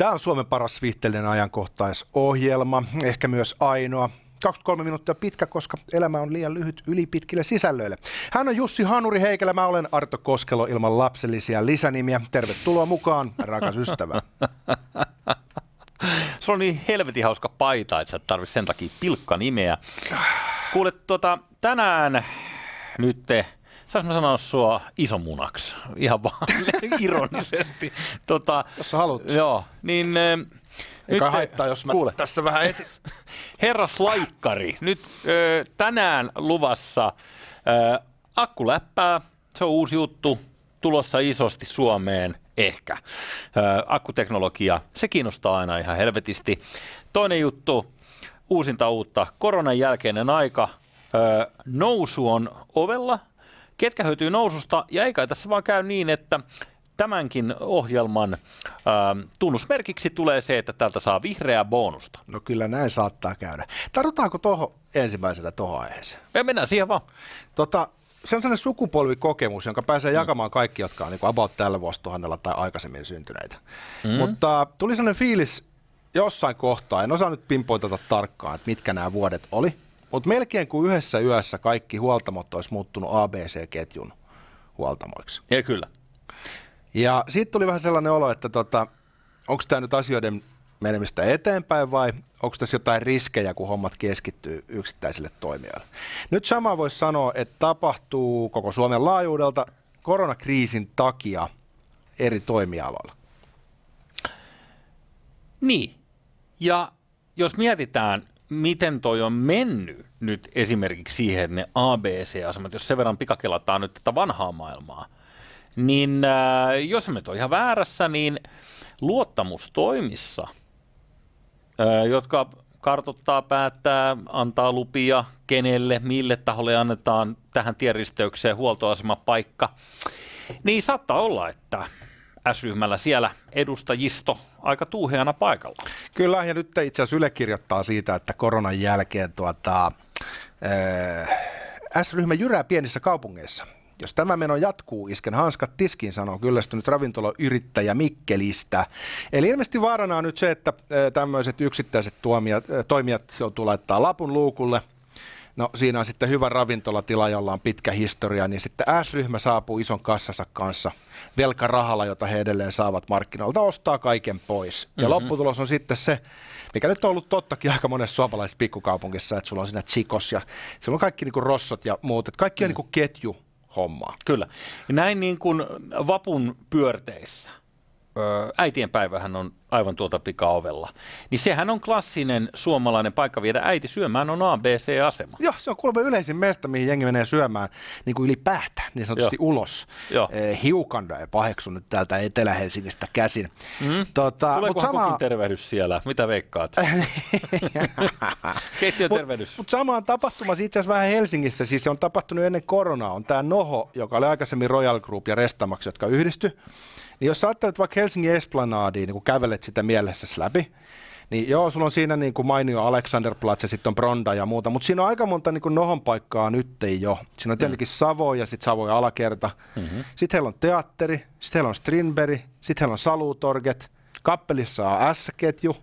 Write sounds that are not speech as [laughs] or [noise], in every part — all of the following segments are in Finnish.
Tämä on Suomen paras viihteellinen ajankohtaisohjelma, ehkä myös ainoa. 23 minuuttia pitkä, koska elämä on liian lyhyt ylipitkille sisällöille. Hän on Jussi Hanuri Heikelä, mä olen Arto Koskelo ilman lapsellisia lisänimiä. Tervetuloa mukaan, rakas ystävä. Sulla on niin helvetin hauska paita, että sä et tarvitse sen takia pilkka nimeä. Kuule, tuota, tänään nyt saanko mä sanoa sua isomunaksi? Ihan vaan [laughs] ironisesti. Tota, Jos haluat. Joo, niin... eh, Eikä nyt- haittaa, jos mä kuule. tässä vähän esi... [laughs] Herra Slaikkari, nyt ö, tänään luvassa ö, akkuläppää, se on uusi juttu, tulossa isosti Suomeen, ehkä. Ö, akkuteknologia, se kiinnostaa aina ihan helvetisti. Toinen juttu, uusinta uutta, koronan jälkeinen aika, ö, nousu on ovella, ketkä hyötyy noususta, ja eikä tässä vaan käy niin, että tämänkin ohjelman ö, tunnusmerkiksi tulee se, että täältä saa vihreää bonusta. No kyllä näin saattaa käydä. Tarvitaanko tuohon ensimmäisenä tuohon aiheeseen? Me mennään siihen vaan. Tota, se on sellainen sukupolvikokemus, jonka pääsee jakamaan kaikki, jotka on niin about tällä vuosituhannella tai aikaisemmin syntyneitä. Mm. Mutta tuli sellainen fiilis jossain kohtaa, en osaa nyt pinpointata tarkkaan, että mitkä nämä vuodet oli, mutta melkein kuin yhdessä yössä kaikki huoltamot olisi muuttunut ABC-ketjun huoltamoiksi. Ja kyllä. Ja siitä tuli vähän sellainen olo, että tota, onko tämä nyt asioiden menemistä eteenpäin vai onko tässä jotain riskejä, kun hommat keskittyy yksittäisille toimijoille. Nyt sama voisi sanoa, että tapahtuu koko Suomen laajuudelta koronakriisin takia eri toimialoilla. Niin. Ja jos mietitään, miten toi on mennyt nyt esimerkiksi siihen, että ne ABC-asemat, jos sen verran pikakelataan nyt tätä vanhaa maailmaa, niin äh, jos me on ihan väärässä, niin luottamustoimissa, äh, jotka kartoittaa, päättää, antaa lupia, kenelle, mille taholle annetaan tähän tienristeykseen huoltoasemapaikka, niin saattaa olla, että S-ryhmällä siellä edustajisto aika tuuheana paikalla. Kyllä, ja nyt itse asiassa Yle kirjoittaa siitä, että koronan jälkeen tuota, ää, S-ryhmä jyrää pienissä kaupungeissa. Jos tämä meno jatkuu, isken hanskat tiskiin, sanoo kyllästynyt ravintolayrittäjä Mikkelistä. Eli ilmeisesti vaarana on nyt se, että ää, tämmöiset yksittäiset tuomijat, ää, toimijat joutuu laittaa lapun luukulle. No siinä on sitten hyvä ravintolatila, jolla on pitkä historia, niin sitten S-ryhmä saapuu ison kassansa kanssa velkarahalla, jota he edelleen saavat markkinoilta, ostaa kaiken pois. Ja mm-hmm. lopputulos on sitten se, mikä nyt on ollut tottakin aika monessa suomalaisessa pikkukaupungissa, että sulla on siinä chikos ja sulla on kaikki niinku rossot ja muut, että kaikki on niinku ketju hommaa. Kyllä. Näin niin kuin vapun pyörteissä, äitienpäivähän on aivan tuota pikaovella, niin sehän on klassinen suomalainen paikka viedä äiti syömään on ABC-asema. Joo, se on kuulemma yleisin mesta, mihin jengi menee syömään niin kuin ylipäätään, niin sanotusti Joo. ulos. Joo. Eh, hiukan paheksun nyt täältä Etelä-Helsingistä käsin. Mm. Tota, mut Tuleekohan sama... kokin tervehdys siellä? Mitä veikkaat? [laughs] Keittiön tervehdys. Mutta sama on tapahtumassa itse asiassa vähän Helsingissä, siis se on tapahtunut ennen koronaa, on tämä Noho, joka oli aikaisemmin Royal Group ja Restamax, jotka yhdisty. Niin jos sä ajattelet vaikka Helsingin Esplanadiin, niin kun kävelet sitä mielessä läpi, niin joo, sulla on siinä niin kuin mainio Alexanderplatz ja sitten on Bronda ja muuta, mutta siinä on aika monta niin kuin Nohon paikkaa nyt jo. Siinä on tietenkin Savo ja sitten Savo ja alakerta. Mm-hmm. Sitten heillä on teatteri, sitten heillä on Strindberg, sitten heillä on Salutorget, Kappelissa on S-ketju,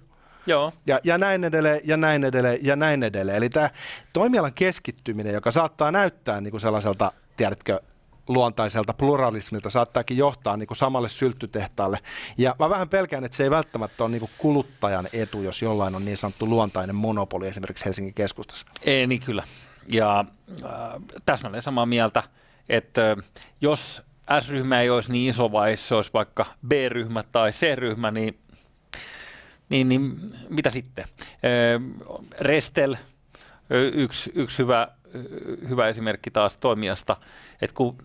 Joo. ja, ja näin edelleen, ja näin edelleen, ja näin edelleen. Eli tämä toimialan keskittyminen, joka saattaa näyttää niin kuin sellaiselta, tiedätkö, luontaiselta pluralismilta, saattaakin johtaa niin kuin samalle sylttytehtaalle. Ja mä vähän pelkään, että se ei välttämättä ole niin kuin kuluttajan etu, jos jollain on niin sanottu luontainen monopoli esimerkiksi Helsingin keskustassa. Ei, niin kyllä. Ja äh, täsmälleen samaa mieltä, että äh, jos S-ryhmä ei olisi niin iso, vai se olisi vaikka B-ryhmä tai C-ryhmä, niin, niin, niin mitä sitten? Äh, Restel, yksi, yksi hyvä, hyvä esimerkki taas toimijasta, että kun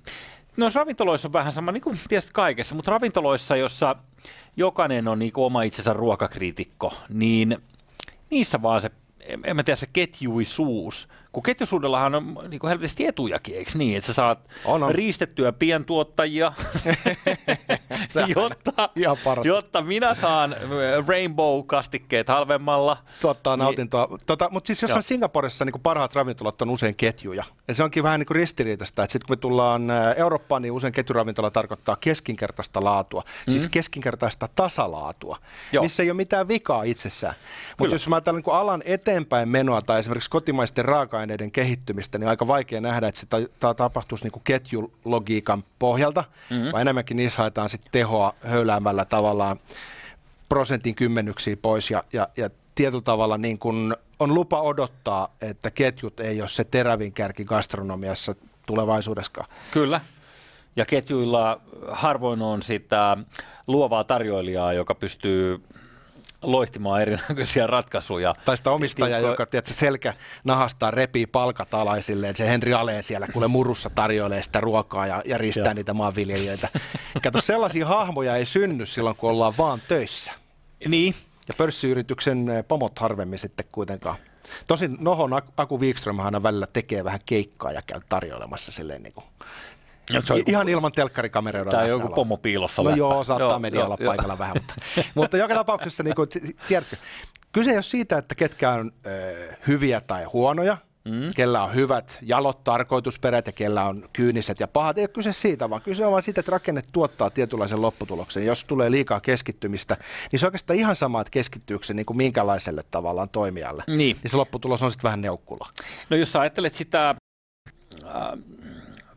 noissa ravintoloissa on vähän sama, niin kuin tietysti kaikessa, mutta ravintoloissa, jossa jokainen on niin oma itsensä ruokakriitikko, niin niissä vaan se, en mä tiedä, se ketjuisuus, kun ketjusuudellahan on niin kuin helvetisti etujakin, eikö niin, että sä saat On, on. riistettyä pientuottajia, [laughs] jotta, jotta minä saan Rainbow-kastikkeet halvemmalla. Tuottaa niin- nautintoa. Niin, tota, mutta siis jossain Joo. Singaporessa niin parhaat ravintolat on usein ketjuja. Ja se onkin vähän niin kuin ristiriitaista, että sitten kun me tullaan Eurooppaan, niin usein ketjuravintola tarkoittaa keskinkertaista laatua. Siis mm-hmm. Siis keskinkertaista tasalaatua. Joo. Niissä ei ole mitään vikaa itsessään. Mutta jos mä ajattelen niin alan eteenpäin menoa tai esimerkiksi kotimaisten raaka-aineiden kehittymistä, niin on aika vaikea nähdä, että se ta- ta- tapahtuisi niin kuin ketjulogiikan pohjalta, mm-hmm. vaan enemmänkin niissä haetaan sitten tehoa höyläämällä tavallaan prosentin kymmenyksiä pois ja, ja, ja tietyllä tavalla niin kuin on lupa odottaa, että ketjut ei ole se terävin kärki gastronomiassa tulevaisuudessa. Kyllä. Ja ketjuilla harvoin on sitä luovaa tarjoilijaa, joka pystyy loihtimaan erinäköisiä ratkaisuja. Tai sitä omistajaa, Tiukko... joka tiedätkö, selkä nahastaa, repii palkat alaisilleen, se Henri Aleen siellä kuule murussa tarjoilee sitä ruokaa ja, ja ristää niitä maanviljelijöitä. Kato, sellaisia hahmoja ei synny silloin, kun ollaan vaan töissä. Niin. Ja pörssiyrityksen eh, pomot harvemmin sitten kuitenkaan. Tosin Nohon Aku Wikström aina välillä tekee vähän keikkaa ja käy tarjoilemassa silleen niin kuin on ihan ilman telkkarikameroita. Tämä on joku pomo piilossa No läppä. joo, saattaa joo, media olla paikalla vähän, mutta, [laughs] mutta joka tapauksessa, niin kuin, tiedätkö, kyse ei ole siitä, että ketkä on ö, hyviä tai huonoja, mm. kellä on hyvät jalot tarkoitusperät ja kellä on kyyniset ja pahat. Ei ole kyse siitä, vaan kyse on vain siitä, että rakenne tuottaa tietynlaisen lopputuloksen. Jos tulee liikaa keskittymistä, niin se on oikeastaan ihan sama, että keskittyykö se niin kuin minkälaiselle tavallaan toimijalle. Niin. niin se lopputulos on sitten vähän neukkula. No jos sä ajattelet sitä... Äh,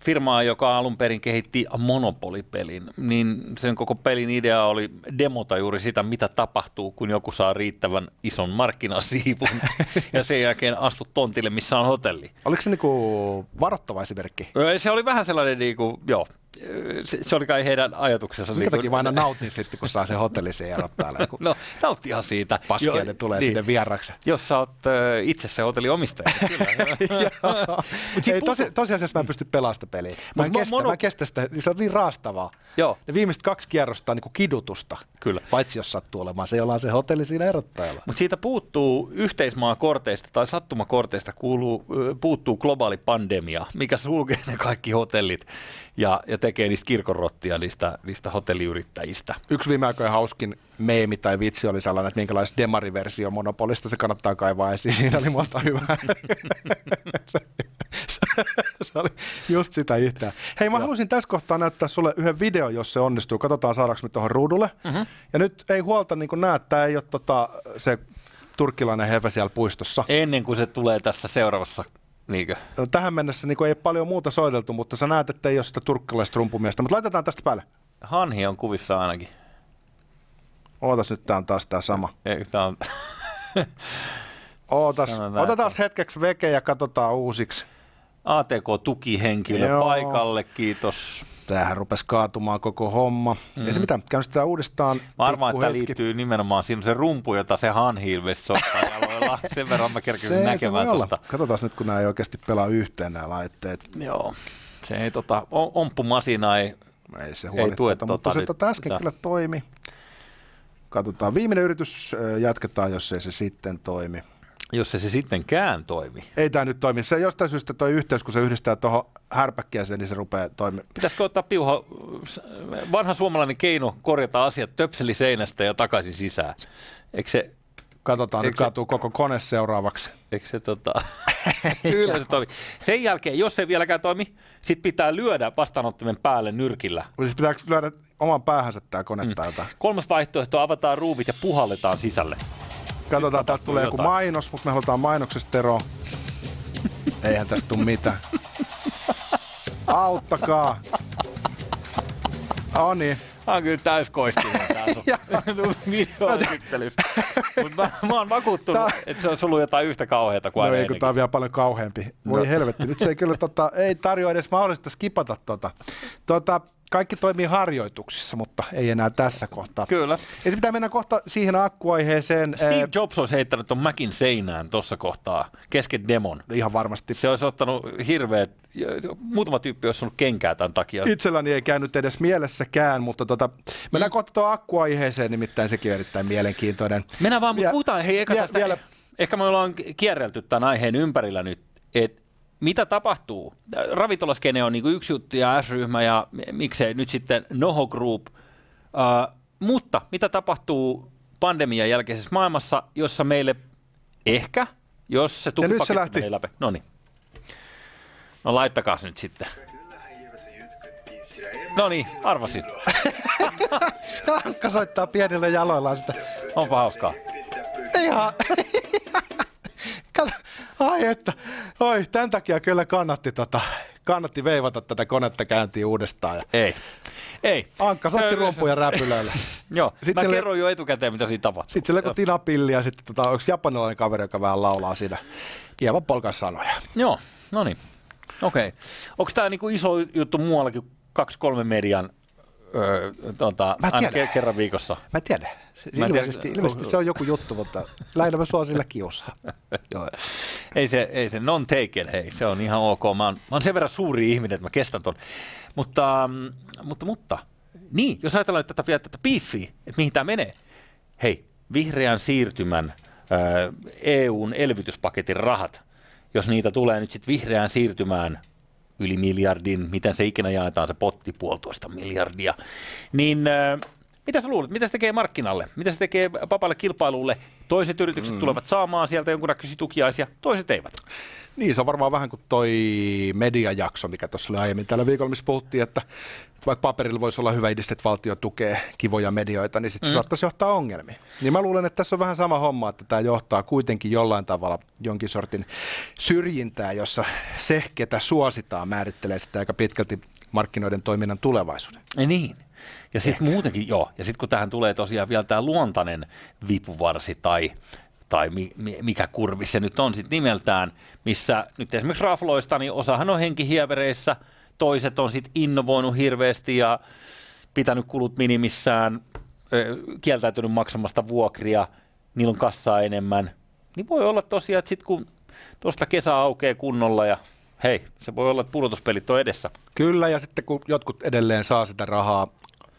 firmaa, joka alun perin kehitti monopolipelin, niin sen koko pelin idea oli demota juuri sitä, mitä tapahtuu, kun joku saa riittävän ison markkinasiivun [laughs] ja sen jälkeen astu tontille, missä on hotelli. Oliko se niinku varoittava esimerkki? Se oli vähän sellainen, niinku, joo, se, se oli kai heidän ajatuksensa. Minkä niin takia mä aina nautin sitten, kun saa sen hotellisen erottajalle? Kun no, nauttihan siitä. Paskeille tulee niin. sinne vieraksi. Jos sä oot uh, itse se hotellin omistaja. [laughs] Ei, tosi, tosiasiassa mä en pysty pelaamaan peliä. Mä en, kestä, mono... mä en kestä sitä, se on niin raastavaa. Joo. Ne viimeiset kaksi kierrosta on niin kidutusta. Kyllä. Paitsi jos sattuu olemaan se, jolla on se hotelli siinä erottajalla. Mutta siitä puuttuu yhteismaakorteista tai sattumakorteista kuuluu, puuttuu globaali pandemia, mikä sulkee ne kaikki hotellit ja, ja tekee niistä kirkonrottia niistä, niistä hotelliyrittäjistä. Yksi viime aikoina hauskin meemi tai vitsi oli sellainen, että minkälainen demariversio Monopolista se kannattaa kaivaa esiin. Siinä oli monta hyvää. [laughs] se, se, se, oli just sitä itseä. Hei, mä haluaisin tässä kohtaa näyttää sulle yhden video, jos se onnistuu. Katsotaan saadaanko me tuohon ruudulle. Mm-hmm. Ja nyt ei huolta, niin kuin näet, tämä ei ole tota, se turkkilainen heve siellä puistossa. Ennen kuin se tulee tässä seuraavassa Niinkö? No, tähän mennessä niin ei ole paljon muuta soiteltu, mutta sä näet, että ei ole sitä turkkilaista rumpumiestä. Mutta laitetaan tästä päälle. Hanhi on kuvissa ainakin. Ootas nyt, tää on taas tää sama. Ei, tää on... Ootas, otetaan hetkeksi veke ja katsotaan uusiksi. ATK-tukihenkilö Joo. paikalle, kiitos. Tämähän rupesi kaatumaan koko homma. Mm. Ja se mitä, käynnistetään uudestaan. Mä arvaan, että tämä liittyy nimenomaan siinä se rumpu, jota se hanhi ilmeisesti jaloilla. [laughs] Sen verran mä kerkyin näkemään tuosta. Katsotaan nyt, kun nämä ei oikeasti pelaa yhteen nämä laitteet. Joo, se ei tota, omppumasina ei, ei, se ei tue tota, mutta se tota äsken kyllä toimi. Katsotaan, viimeinen yritys jatketaan, jos ei se sitten toimi jos se, se sittenkään toimi. Ei tämä nyt toimi. Se jostain syystä toi yhteys, kun se yhdistää tuohon härpäkkiäseen, niin se rupeaa toimimaan. Pitäisikö ottaa piuha, vanha suomalainen keino korjata asiat töpseli seinästä ja takaisin sisään? Eikö se Katsotaan, Eikö nyt kaatuu koko kone seuraavaksi. Eikö se tota... [laughs] Kyllä se toimi. Sen jälkeen, jos se vieläkään toimi, sit pitää lyödä vastaanottimen päälle nyrkillä. Siis pitääkö lyödä oman päähänsä tämä kone mm. Kolmas vaihtoehto, avataan ruuvit ja puhalletaan sisälle. Katsotaan, täältä tulee joku mainos, mutta me halutaan mainoksesta eroon. Eihän tästä tule mitään. Auttakaa. Oh niin. Tämä on kyllä täyskoistinen tää sun [laughs] Mutta mä, mä oon vakuuttunut, tää... että se on ollut jotain yhtä kauheata kuin No ei, kun tää on vielä paljon kauheampi. Voi no. helvetti, nyt se ei kyllä tota, ei tarjoa edes mahdollista skipata tota. tota kaikki toimii harjoituksissa, mutta ei enää tässä kohtaa. Kyllä. Ja se pitää mennä kohta siihen akkuaiheeseen. Steve Jobs olisi heittänyt tuon Macin seinään tuossa kohtaa, kesken demon. Ihan varmasti. Se olisi ottanut hirveät, muutama tyyppi olisi ollut kenkää tämän takia. Itselläni ei käynyt edes mielessäkään, mutta tota, mennään mm. kohta tuon akkuaiheeseen, nimittäin sekin on erittäin mielenkiintoinen. Mennään vaan, mutta puhutaan, hei, eka tästä, vielä... ehkä me ollaan kierrelty tämän aiheen ympärillä nyt, että mitä tapahtuu? Ravintolaskene on niin yksi juttu ja S-ryhmä ja miksei nyt sitten Noho Group Uh, mutta mitä tapahtuu pandemian jälkeisessä maailmassa, jossa meille ehkä, jos se tukipaketti menee läpi. No niin. No laittakaa nyt sitten. No niin, arvasin. [laughs] Hankka soittaa pienillä jaloillaan sitä. Onpa hauskaa. Ihan. [laughs] Kato, ai että, oi, tämän takia kyllä kannatti, tota, kannatti veivata tätä konetta käyntiin uudestaan. Ja Ei. Ei. Ankka soitti rumpuja räpylöille. [laughs] Joo, sitten mä sille, kerroin jo etukäteen, mitä siinä tapahtuu. Sitten sille kun Tina Pilli ja sitten tota, onko japanilainen kaveri, joka vähän laulaa siinä Ieva Polkan sanoja. Joo, no niin. Okei. Okay. Onko tämä niinku iso juttu muuallakin kaksi kolme median öö, tota, Mä ke- kerran viikossa? Mä tiedän. Mä ilmeisesti, tiedän. ilmeisesti se on joku juttu, mutta lähinnä mä sua sillä kiusaa. [laughs] Joo. Ei se, ei se non taken, hei, se on ihan ok. Mä oon, mä oon sen verran suuri ihminen, että mä kestän ton. Mutta, mm, mutta, mutta, niin, jos ajatellaan nyt tätä vielä tätä beefiä, että mihin tämä menee. Hei, vihreän siirtymän EUn elvytyspaketin rahat, jos niitä tulee nyt sitten vihreään siirtymään yli miljardin, miten se ikinä jaetaan se potti, puolitoista miljardia, niin mitä sä luulet, mitä se tekee markkinalle, mitä se tekee vapaille kilpailulle? Toiset yritykset mm. tulevat saamaan sieltä jonkunnäköisiä tukiaisia, toiset eivät. Niin, se on varmaan vähän kuin toi mediajakso, mikä tuossa oli aiemmin tällä viikolla, missä puhuttiin, että, että vaikka paperilla voisi olla hyvä idis, että valtio tukee kivoja medioita, niin sitten se mm. saattaisi johtaa ongelmiin. Niin mä luulen, että tässä on vähän sama homma, että tämä johtaa kuitenkin jollain tavalla jonkin sortin syrjintää, jossa se, ketä suositaan, määrittelee sitä aika pitkälti markkinoiden toiminnan tulevaisuuden. Niin. Ja sitten muutenkin, joo, ja sitten kun tähän tulee tosiaan vielä tämä luontainen vipuvarsi tai tai mi, mi, mikä kurvi se nyt on sitten nimeltään, missä nyt esimerkiksi rafloista, niin osahan on henkihievereissä, toiset on sitten innovoinut hirveästi ja pitänyt kulut minimissään, kieltäytynyt maksamasta vuokria, niillä on kassaa enemmän, niin voi olla tosiaan, että sitten kun tuosta kesä aukeaa kunnolla ja hei, se voi olla, että pudotuspelit on edessä. Kyllä, ja sitten kun jotkut edelleen saa sitä rahaa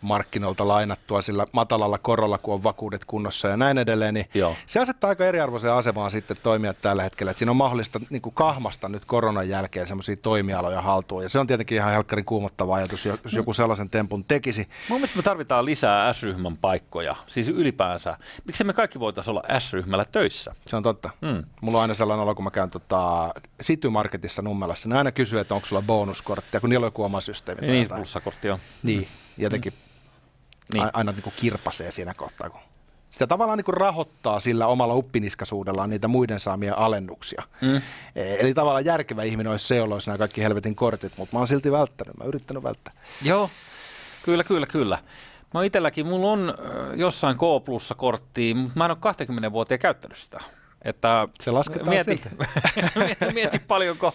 markkinoilta lainattua sillä matalalla korolla, kun on vakuudet kunnossa ja näin edelleen, niin Joo. se asettaa aika eriarvoiseen asemaan sitten toimia tällä hetkellä. Että siinä on mahdollista niin kuin kahmasta nyt koronan jälkeen semmoisia toimialoja haltuun, ja se on tietenkin ihan helkkarin kuumottava ajatus, jos joku sellaisen tempun tekisi. Mun mielestä me tarvitaan lisää S-ryhmän paikkoja, siis ylipäänsä. Miksi me kaikki voitaisiin olla S-ryhmällä töissä? Se on totta. Mm. Mulla on aina sellainen olo, kun mä käyn tota, City Marketissa Nummelassa, ne aina kysyy, että onko sulla bonuskorttia, kun niillä on joku oma systeemi. Niin, plussakortti on. Niin, jotenkin mm niin. aina niin kuin kirpasee siinä kohtaa, kun sitä tavallaan niin kuin rahoittaa sillä omalla uppiniskaisuudellaan niitä muiden saamia alennuksia. Mm. E, eli tavallaan järkevä ihminen olisi se, jolla olisi nämä kaikki helvetin kortit, mutta mä oon silti välttänyt, mä oon yrittänyt välttää. Joo, kyllä, kyllä, kyllä. Mä itselläkin, mulla on jossain K-plussa-korttia, mutta mä en ole 20 vuoteen käyttänyt sitä. Että se lasketaan mieti, [laughs] mieti, mieti paljonko,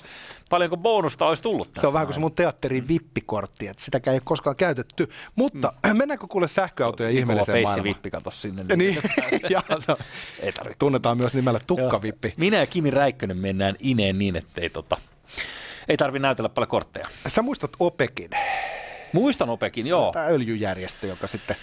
paljonko bonusta olisi tullut tässä. Se on vähän kuin se mun teatterin vippikortti, että sitäkään ei ole koskaan käytetty. Mutta mm. [clears throat] mennäänkö kuule sähköautojen ihmeelliseen maailmaan? vippi kato sinne. [laughs] Niin, niin. [laughs] ja, se, ei tarvitse. Tunnetaan myös nimellä tukkavippi. Minä ja Kimi Räikkönen mennään ineen niin, ettei tota, ei tarvitse näytellä paljon kortteja. Sä muistat Opekin. Muistan Opekin, joo. Tämä öljyjärjestö, joka sitten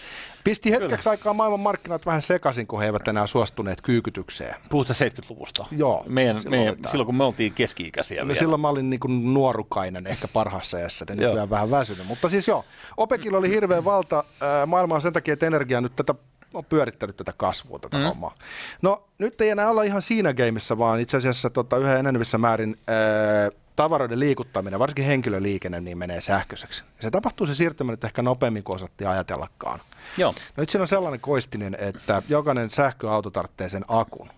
pisti hetkeksi Kyllä. aikaa maailman markkinat vähän sekaisin, kun he eivät enää suostuneet kyykytykseen. Puhutaan 70-luvusta. Joo. Meidän, silloin, meidän, silloin kun me oltiin keski-ikäisiä no, Silloin mä olin niin kuin nuorukainen, ehkä parhaassa iässä, ja nykyään vähän väsynyt. Mutta siis joo, OPECilla oli hirveä valta maailmaan sen takia, että energia nyt tätä on pyörittänyt tätä kasvua, tätä mm. hommaa. No nyt ei enää olla ihan siinä gameissa, vaan itse asiassa tota, yhä enenevissä määrin ää, tavaroiden liikuttaminen, varsinkin henkilöliikenne, niin menee sähköiseksi. Ja se tapahtuu se siirtymä nyt ehkä nopeammin kuin osattiin ajatellakaan. Joo. No nyt siinä on sellainen koistinen, että jokainen sähköauto tarvitsee sen akun.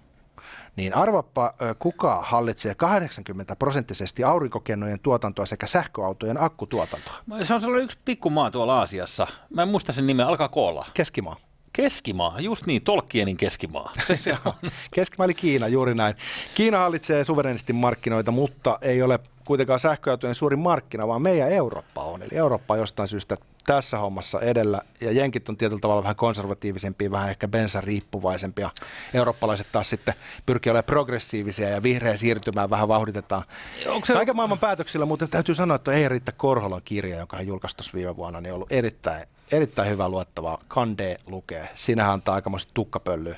Niin arvappa, kuka hallitsee 80 prosenttisesti aurinkokennojen tuotantoa sekä sähköautojen akkutuotantoa? Se on sellainen yksi pikkumaa tuolla Aasiassa. Mä en muista sen nimeä, alkaa koolla. Keskimaa. Keskimaa, just niin, Tolkienin keskimaa. [laughs] Se, se on. keskimaa eli Kiina, juuri näin. Kiina hallitsee suverenisti markkinoita, mutta ei ole kuitenkaan sähköautojen suuri markkina, vaan meidän Eurooppa on. Eli Eurooppa on jostain syystä tässä hommassa edellä, ja jenkit on tietyllä tavalla vähän konservatiivisempia, vähän ehkä bensariippuvaisempia. Eurooppalaiset taas sitten pyrkii olemaan progressiivisia ja vihreä siirtymään vähän vauhditetaan. Se... Kaiken maailman päätöksillä, mutta täytyy sanoa, että ei Riitta Korholan kirja, joka hän julkaistu viime vuonna, niin on ollut erittäin, erittäin hyvä luettavaa. Kande lukee. Siinähän antaa aikamoista tukkapöllyä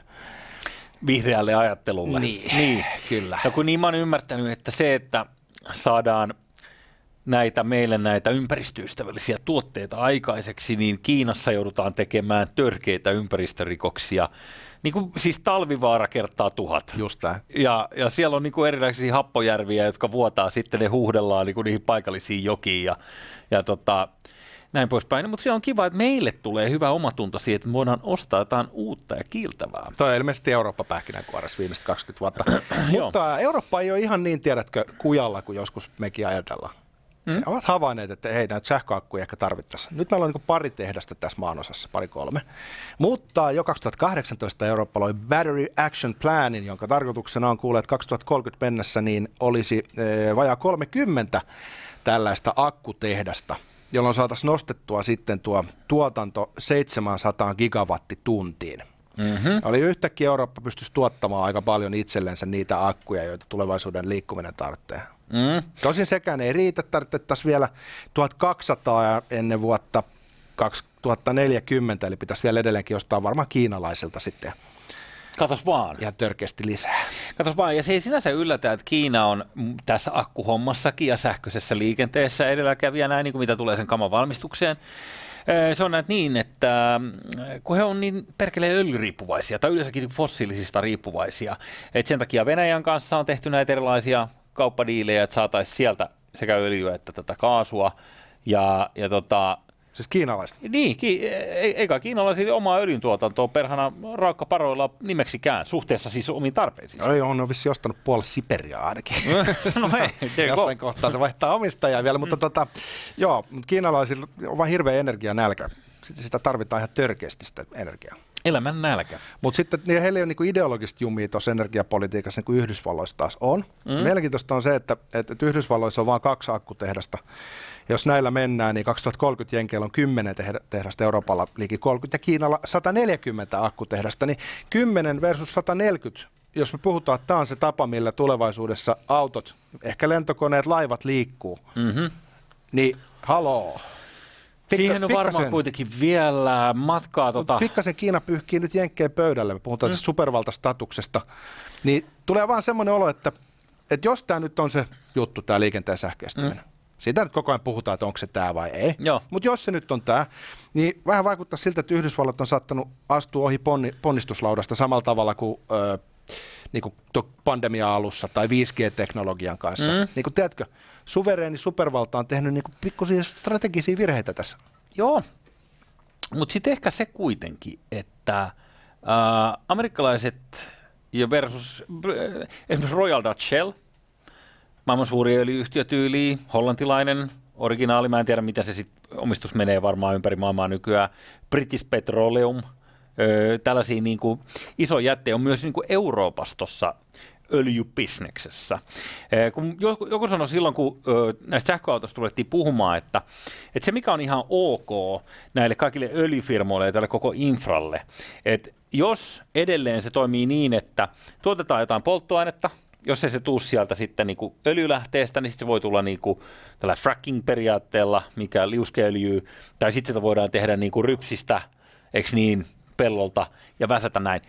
vihreälle ajattelulle. Niin, niin. kyllä. Ja kun niin mä oon ymmärtänyt, että se, että saadaan näitä meille näitä ympäristöystävällisiä tuotteita aikaiseksi, niin Kiinassa joudutaan tekemään törkeitä ympäristörikoksia. Niin kuin, siis talvivaara kertaa tuhat. Just. Ja, ja siellä on niin kuin erilaisia happojärviä, jotka vuotaa sitten, ne huuhdellaan niin kuin niihin paikallisiin jokiin ja, ja tota, näin poispäin. Mutta on kiva, että meille tulee hyvä omatunto siitä, että me voidaan ostaa jotain uutta ja kiiltävää. Toi on ilmeisesti Eurooppa pähkinänkuoressa viimeiset 20 vuotta. [clears throat] Mutta Eurooppa ei ole ihan niin, tiedätkö, kujalla kuin joskus mekin ajatellaan. Mm. ovat havainneet, että hei, näitä sähköakkuja ehkä tarvittaisiin. Nyt meillä on niin pari tehdasta tässä maanosassa, pari kolme. Mutta jo 2018 Eurooppa loi Battery Action Planin, jonka tarkoituksena on kuulla, että 2030 mennessä niin olisi e, vajaa 30 tällaista akkutehdasta, jolloin saataisiin nostettua sitten tuo tuotanto 700 gigawattituntiin. Mm-hmm. Oli yhtäkkiä Eurooppa pystyisi tuottamaan aika paljon itsellensä niitä akkuja, joita tulevaisuuden liikkuminen tarvitsee. Mm. Tosin sekään ei riitä, tarvittaisiin vielä 1200 ennen vuotta 2040, eli pitäisi vielä edelleenkin ostaa varmaan kiinalaiselta sitten. Katos vaan. Ja törkeästi lisää. Katos vaan, ja se ei sinänsä yllätä, että Kiina on tässä akkuhommassakin ja sähköisessä liikenteessä edelläkävijä näin, niin kuin mitä tulee sen kaman valmistukseen. Se on näet niin, että kun he on niin perkeleen öljyriippuvaisia tai yleensäkin fossiilisista riippuvaisia, että sen takia Venäjän kanssa on tehty näitä erilaisia kauppadiilejä, että saataisiin sieltä sekä öljyä että tätä kaasua. Ja, ja tota, Siis kiinalaiset? Niin, ki, e, eikä kiinalaisille omaa öljyntuotantoa perhana raukkaparoilla nimeksikään, suhteessa siis omiin tarpeisiin. No ei, on vissi ostanut puolella Siperiaa ainakin. [laughs] no ei, [laughs] Jossain kohtaa se vaihtaa omistajaa vielä, mutta mm. tota, joo, kiinalaisilla on vain hirveä energianälkä. Sitä tarvitaan ihan törkeästi sitä energiaa. Elämän nälkä. Mutta sitten niin heillä ei ole niinku ideologista jumia tuossa energiapolitiikassa, niin kuin Yhdysvalloissa taas on. Mm. Mielenkiintoista on se, että, että, että Yhdysvalloissa on vain kaksi akkutehdasta. Jos näillä mennään, niin 2030 Jenkeillä on 10 tehdasta, Euroopalla liiki 30 ja Kiinalla 140 akkutehdasta, niin 10 versus 140 jos me puhutaan, että tämä on se tapa, millä tulevaisuudessa autot, ehkä lentokoneet, laivat liikkuu, mm-hmm. niin haloo. Pikka, Siihen on pikkasen, varmaan kuitenkin vielä matkaa. Tota... Pikkasen Kiina pyyhkii nyt jenkkeen pöydälle, me puhutaan mm. siis supervaltastatuksesta, niin tulee vaan semmoinen olo, että, että jos tämä nyt on se juttu, tämä liikenteen sähköistyminen, mm. Siitä nyt koko ajan puhutaan, että onko se tämä vai ei. Mutta jos se nyt on tämä, niin vähän vaikuttaa siltä, että Yhdysvallat on saattanut astua ohi ponni, ponnistuslaudasta samalla tavalla kuin, ö, niin kuin pandemia-alussa tai 5G-teknologian kanssa. Mm. Niin kuin tiedätkö, suvereeni supervalta on tehnyt niin pikkusia strategisia virheitä tässä. Joo, mutta sitten ehkä se kuitenkin, että äh, amerikkalaiset ja versus äh, esimerkiksi Royal Dutch Shell, maailman suuri öljyyhtiö tyyli, hollantilainen, originaali, mä en tiedä mitä se sitten omistus menee varmaan ympäri maailmaa nykyään, British Petroleum, ö, tällaisia niin kuin, iso jätte on myös niin kuin Euroopassa öljybisneksessä. Kun joku, sanoi silloin, kun näistä sähköautoista tulettiin puhumaan, että, että se mikä on ihan ok näille kaikille öljyfirmoille ja tälle koko infralle, että jos edelleen se toimii niin, että tuotetaan jotain polttoainetta, jos ei se tuu sieltä sitten niin kuin öljylähteestä, niin se voi tulla niin kuin tällä fracking-periaatteella, mikä liuskeöljyy, tai sitten sitä voidaan tehdä niin kuin rypsistä, eikö niin, pellolta ja väsätä näin.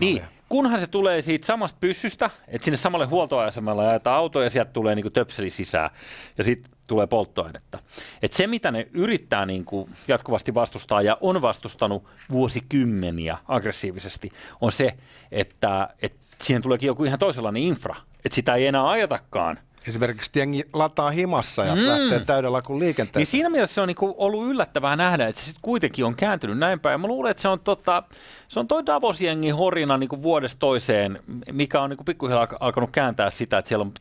Niin, niin kunhan se tulee siitä samasta pyssystä, että sinne samalle huoltoasemalle jaetaan auto ja sieltä tulee niin kuin töpseli sisään ja sitten tulee polttoainetta. Et se, mitä ne yrittää niin kuin jatkuvasti vastustaa ja on vastustanut vuosikymmeniä aggressiivisesti, on se, että, että siihen tuleekin joku ihan toisenlainen infra, että sitä ei enää ajatakaan esimerkiksi jengi lataa himassa ja mm. lähtee täydellä kuin liikenteessä. Niin siinä mielessä se on niinku ollut yllättävää nähdä, että se sitten kuitenkin on kääntynyt näin päin. Mä luulen, että se on, tota, se on toi Davos-jengi horina niinku vuodesta toiseen, mikä on niinku pikkuhiljaa alkanut kääntää sitä, että siellä on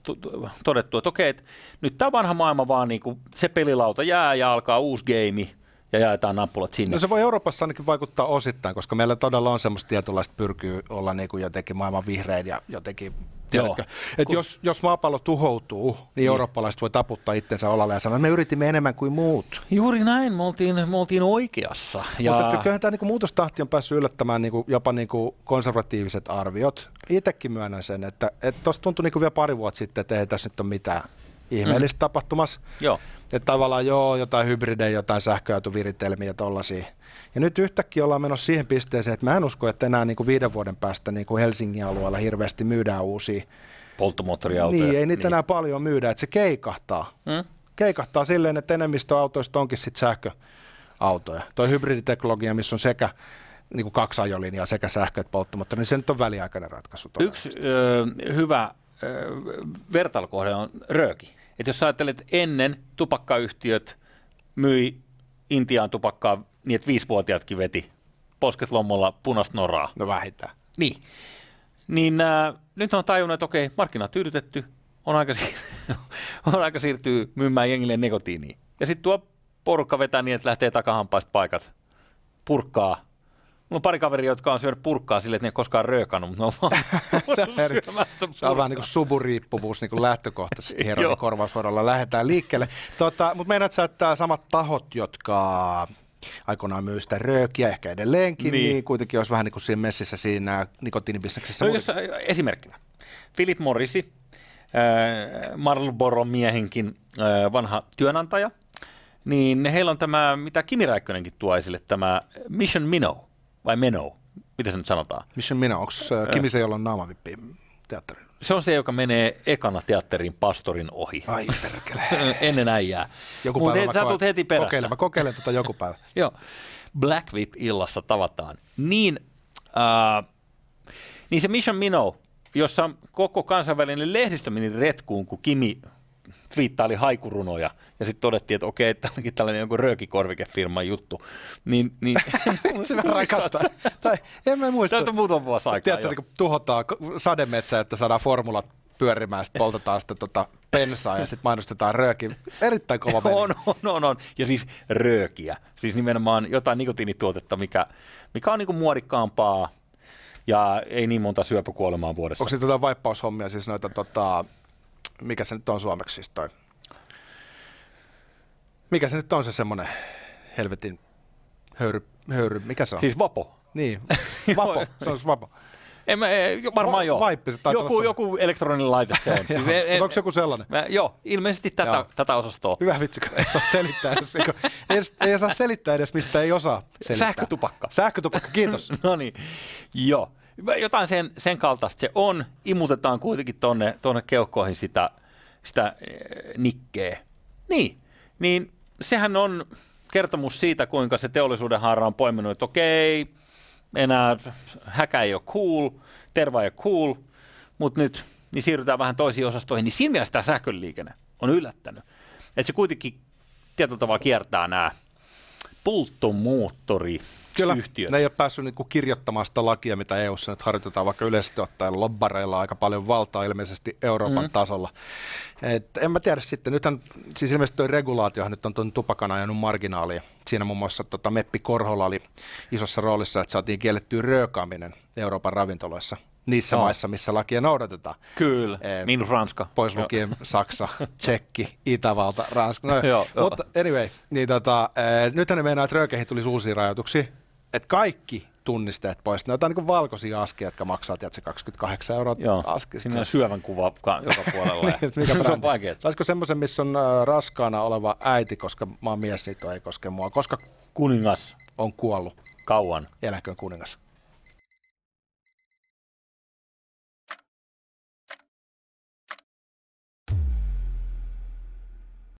todettu, että okei, että nyt tämä vanha maailma vaan niinku, se pelilauta jää ja alkaa uusi game ja jaetaan nappulat sinne. No se voi Euroopassa ainakin vaikuttaa osittain, koska meillä todella on semmoista tietynlaista pyrkyy olla niin kuin jotenkin maailman vihrein ja jotenkin Tiedätkö? Et Kun... jos, jos maapallo tuhoutuu, niin, niin eurooppalaiset voi taputtaa itsensä olalle ja sanoa, että me yritimme enemmän kuin muut. Juuri näin, me oltiin, me oltiin oikeassa. Ja... Mutta kyllähän tämä niin muutostahti on päässyt yllättämään niin kuin, jopa niin kuin konservatiiviset arviot. Itsekin myönnän sen, että tuossa tuntui niin kuin vielä pari vuotta sitten, että ei tässä nyt ole mitään ihmeellistä mm. tapahtumassa. Joo. Että tavallaan joo, jotain hybridejä, jotain sähköautoviritelmiä ja tollaisia. Ja nyt yhtäkkiä ollaan menossa siihen pisteeseen, että mä en usko, että enää niin kuin viiden vuoden päästä niin kuin Helsingin alueella hirveästi myydään uusia polttomoottoriautoja. Niin, ei niitä niin. enää paljon myydä, että se keikahtaa. Hmm? keikahtaa silleen, että enemmistö autoista onkin sitten sähköautoja. Tuo hybriditeknologia, missä on sekä niin kuin kaksi ajolinjaa, sekä sähkö että polttomoottori, niin se nyt on väliaikainen ratkaisu. Yksi ö, hyvä vertailukohde on rööki. Et jos ajattelet, että ennen tupakkayhtiöt myi Intiaan tupakkaa niin, että viisivuotiaatkin veti posket lommolla punaista noraa. No vähintään. Niin. Niin äh, nyt on tajunnut, että okei, markkinat tyydytetty, on aika, siir- [laughs] on aika siirtyä myymään jengille nikotiiniin. Ja sitten tuo porukka vetää niin, että lähtee takahampaista paikat purkkaa. Mulla on pari kaveria, jotka on syönyt purkkaa sille, että ne ei koskaan röökannut, mutta ne on vaan [laughs] se, on vähän niin kuin suburiippuvuus niin kuin lähtökohtaisesti [laughs] Joo. heroinin korvaushoidolla lähdetään liikkeelle. Tota, mutta meinaat sä, että samat tahot, jotka aikoinaan myy sitä röökiä, ehkä edelleenkin, niin, Niin. kuitenkin olisi vähän niin kuin siinä messissä siinä nikotiinibisneksessä. No, jos, äh, esimerkkinä. Philip Morrisi, äh, Marlboro miehenkin äh, vanha työnantaja, niin heillä on tämä, mitä Kimi Räikkönenkin tuo esille, tämä Mission Minnow, vai Menno, mitä se nyt sanotaan? Mission Minä, onko Kimi se, jolla on naamavippi teatteri? Se on se, joka menee ekana teatteriin pastorin ohi. Ai perkele. [laughs] Ennen äijää. Joku Mutta päivä mä sä tulet heti perässä. Kokeilen, mä kokeilen tota joku päivä. [laughs] Joo. Black Whip-illassa tavataan. Niin, äh, niin se Mission Minnow, jossa koko kansainvälinen lehdistö meni retkuun, kun Kimi twiittaili haikurunoja, ja sitten todettiin, että okei, tämä onkin tällainen joku röökikorvikefirman juttu. Niin, niin [laughs] Se vähän rakastaa. Tai en mä muista. Tästä on muutama vuosi aikaa Tiedätkö, niin tuhotaan ko- sademetsää, että saadaan formulat pyörimään, sitten poltetaan sitä tota pensaa ja sitten mainostetaan röökin. Erittäin kova meni. On, on, on, on. Ja siis röökiä. Siis nimenomaan jotain nikotiinituotetta, mikä, mikä on niinku muodikkaampaa ja ei niin monta syöpäkuolemaa vuodessa. Onko sitten jotain vaippaushommia, siis noita, tota, mikä se nyt on suomeksi siis toi? Mikä se nyt on se semmoinen helvetin höyry, höyry, mikä se on? Siis vapo. Niin, [laughs] vapo, se on se vapo. En mä, varmaan Va- joo. vaippi se joku, olla joku elektroninen laite se on. [laughs] siis en, en, Onko se joku sellainen? mä, joo, ilmeisesti tätä, Joo. tätä osastoa. Hyvä vitsi, kun ei saa selittää edes, kun ei, ei osaa selittää edes, mistä ei osaa selittää. Sähkötupakka. Sähkötupakka, kiitos. [laughs] no niin, joo. Jotain sen, sen kaltaista se on. Imutetaan kuitenkin tonne, tonne keuhkoihin sitä, sitä eh, nikkeä. Niin, niin sehän on kertomus siitä, kuinka se teollisuuden haara on poiminut, että okei, enää häkä ei ole cool, terva ei ole cool, mutta nyt niin siirrytään vähän toisiin osastoihin, niin siinä mielessä tämä sähköliikenne on yllättänyt. Että se kuitenkin tietyllä tavalla kiertää nämä polttomoottori Kyllä, yhtiöt. ne ei ole päässyt niinku kirjoittamaan sitä lakia, mitä EU-ssa nyt harjoitetaan, vaikka yleisesti ottaen lobbareilla on aika paljon valtaa ilmeisesti Euroopan Mm. mm. tasolla. Et en mä tiedä sitten, nythän siis ilmeisesti tuo regulaatiohan nyt on tuon tupakan ajanut marginaalia. Siinä muun muassa tota, Meppi Korhola oli isossa roolissa, että saatiin kiellettyä röökaaminen Euroopan ravintoloissa niissä Joo. maissa, missä lakia noudatetaan. Kyllä, Eh, miinus Ranska. Pois Joo. lukien [laughs] Saksa, Tsekki, Itävalta, Ranska. No, Joo, mutta anyway, niin tota, eh, nythän ne meinaa, että röökeihin tulisi uusia rajoituksia, että kaikki tunnisteet pois. Ne on niin valkoisia askia, jotka maksaa, tiedätkö, 28 euroa Joo, aski. siinä on syövän kuva ka- joka puolella. [laughs] Niin, mikä se on vaikeaa. Saisiko semmoisen, missä on äh, raskaana oleva äiti, koska mä oon mies, siitä ei koske mua, koska Kuningas on kuollut, kauan. eläköön kuningas.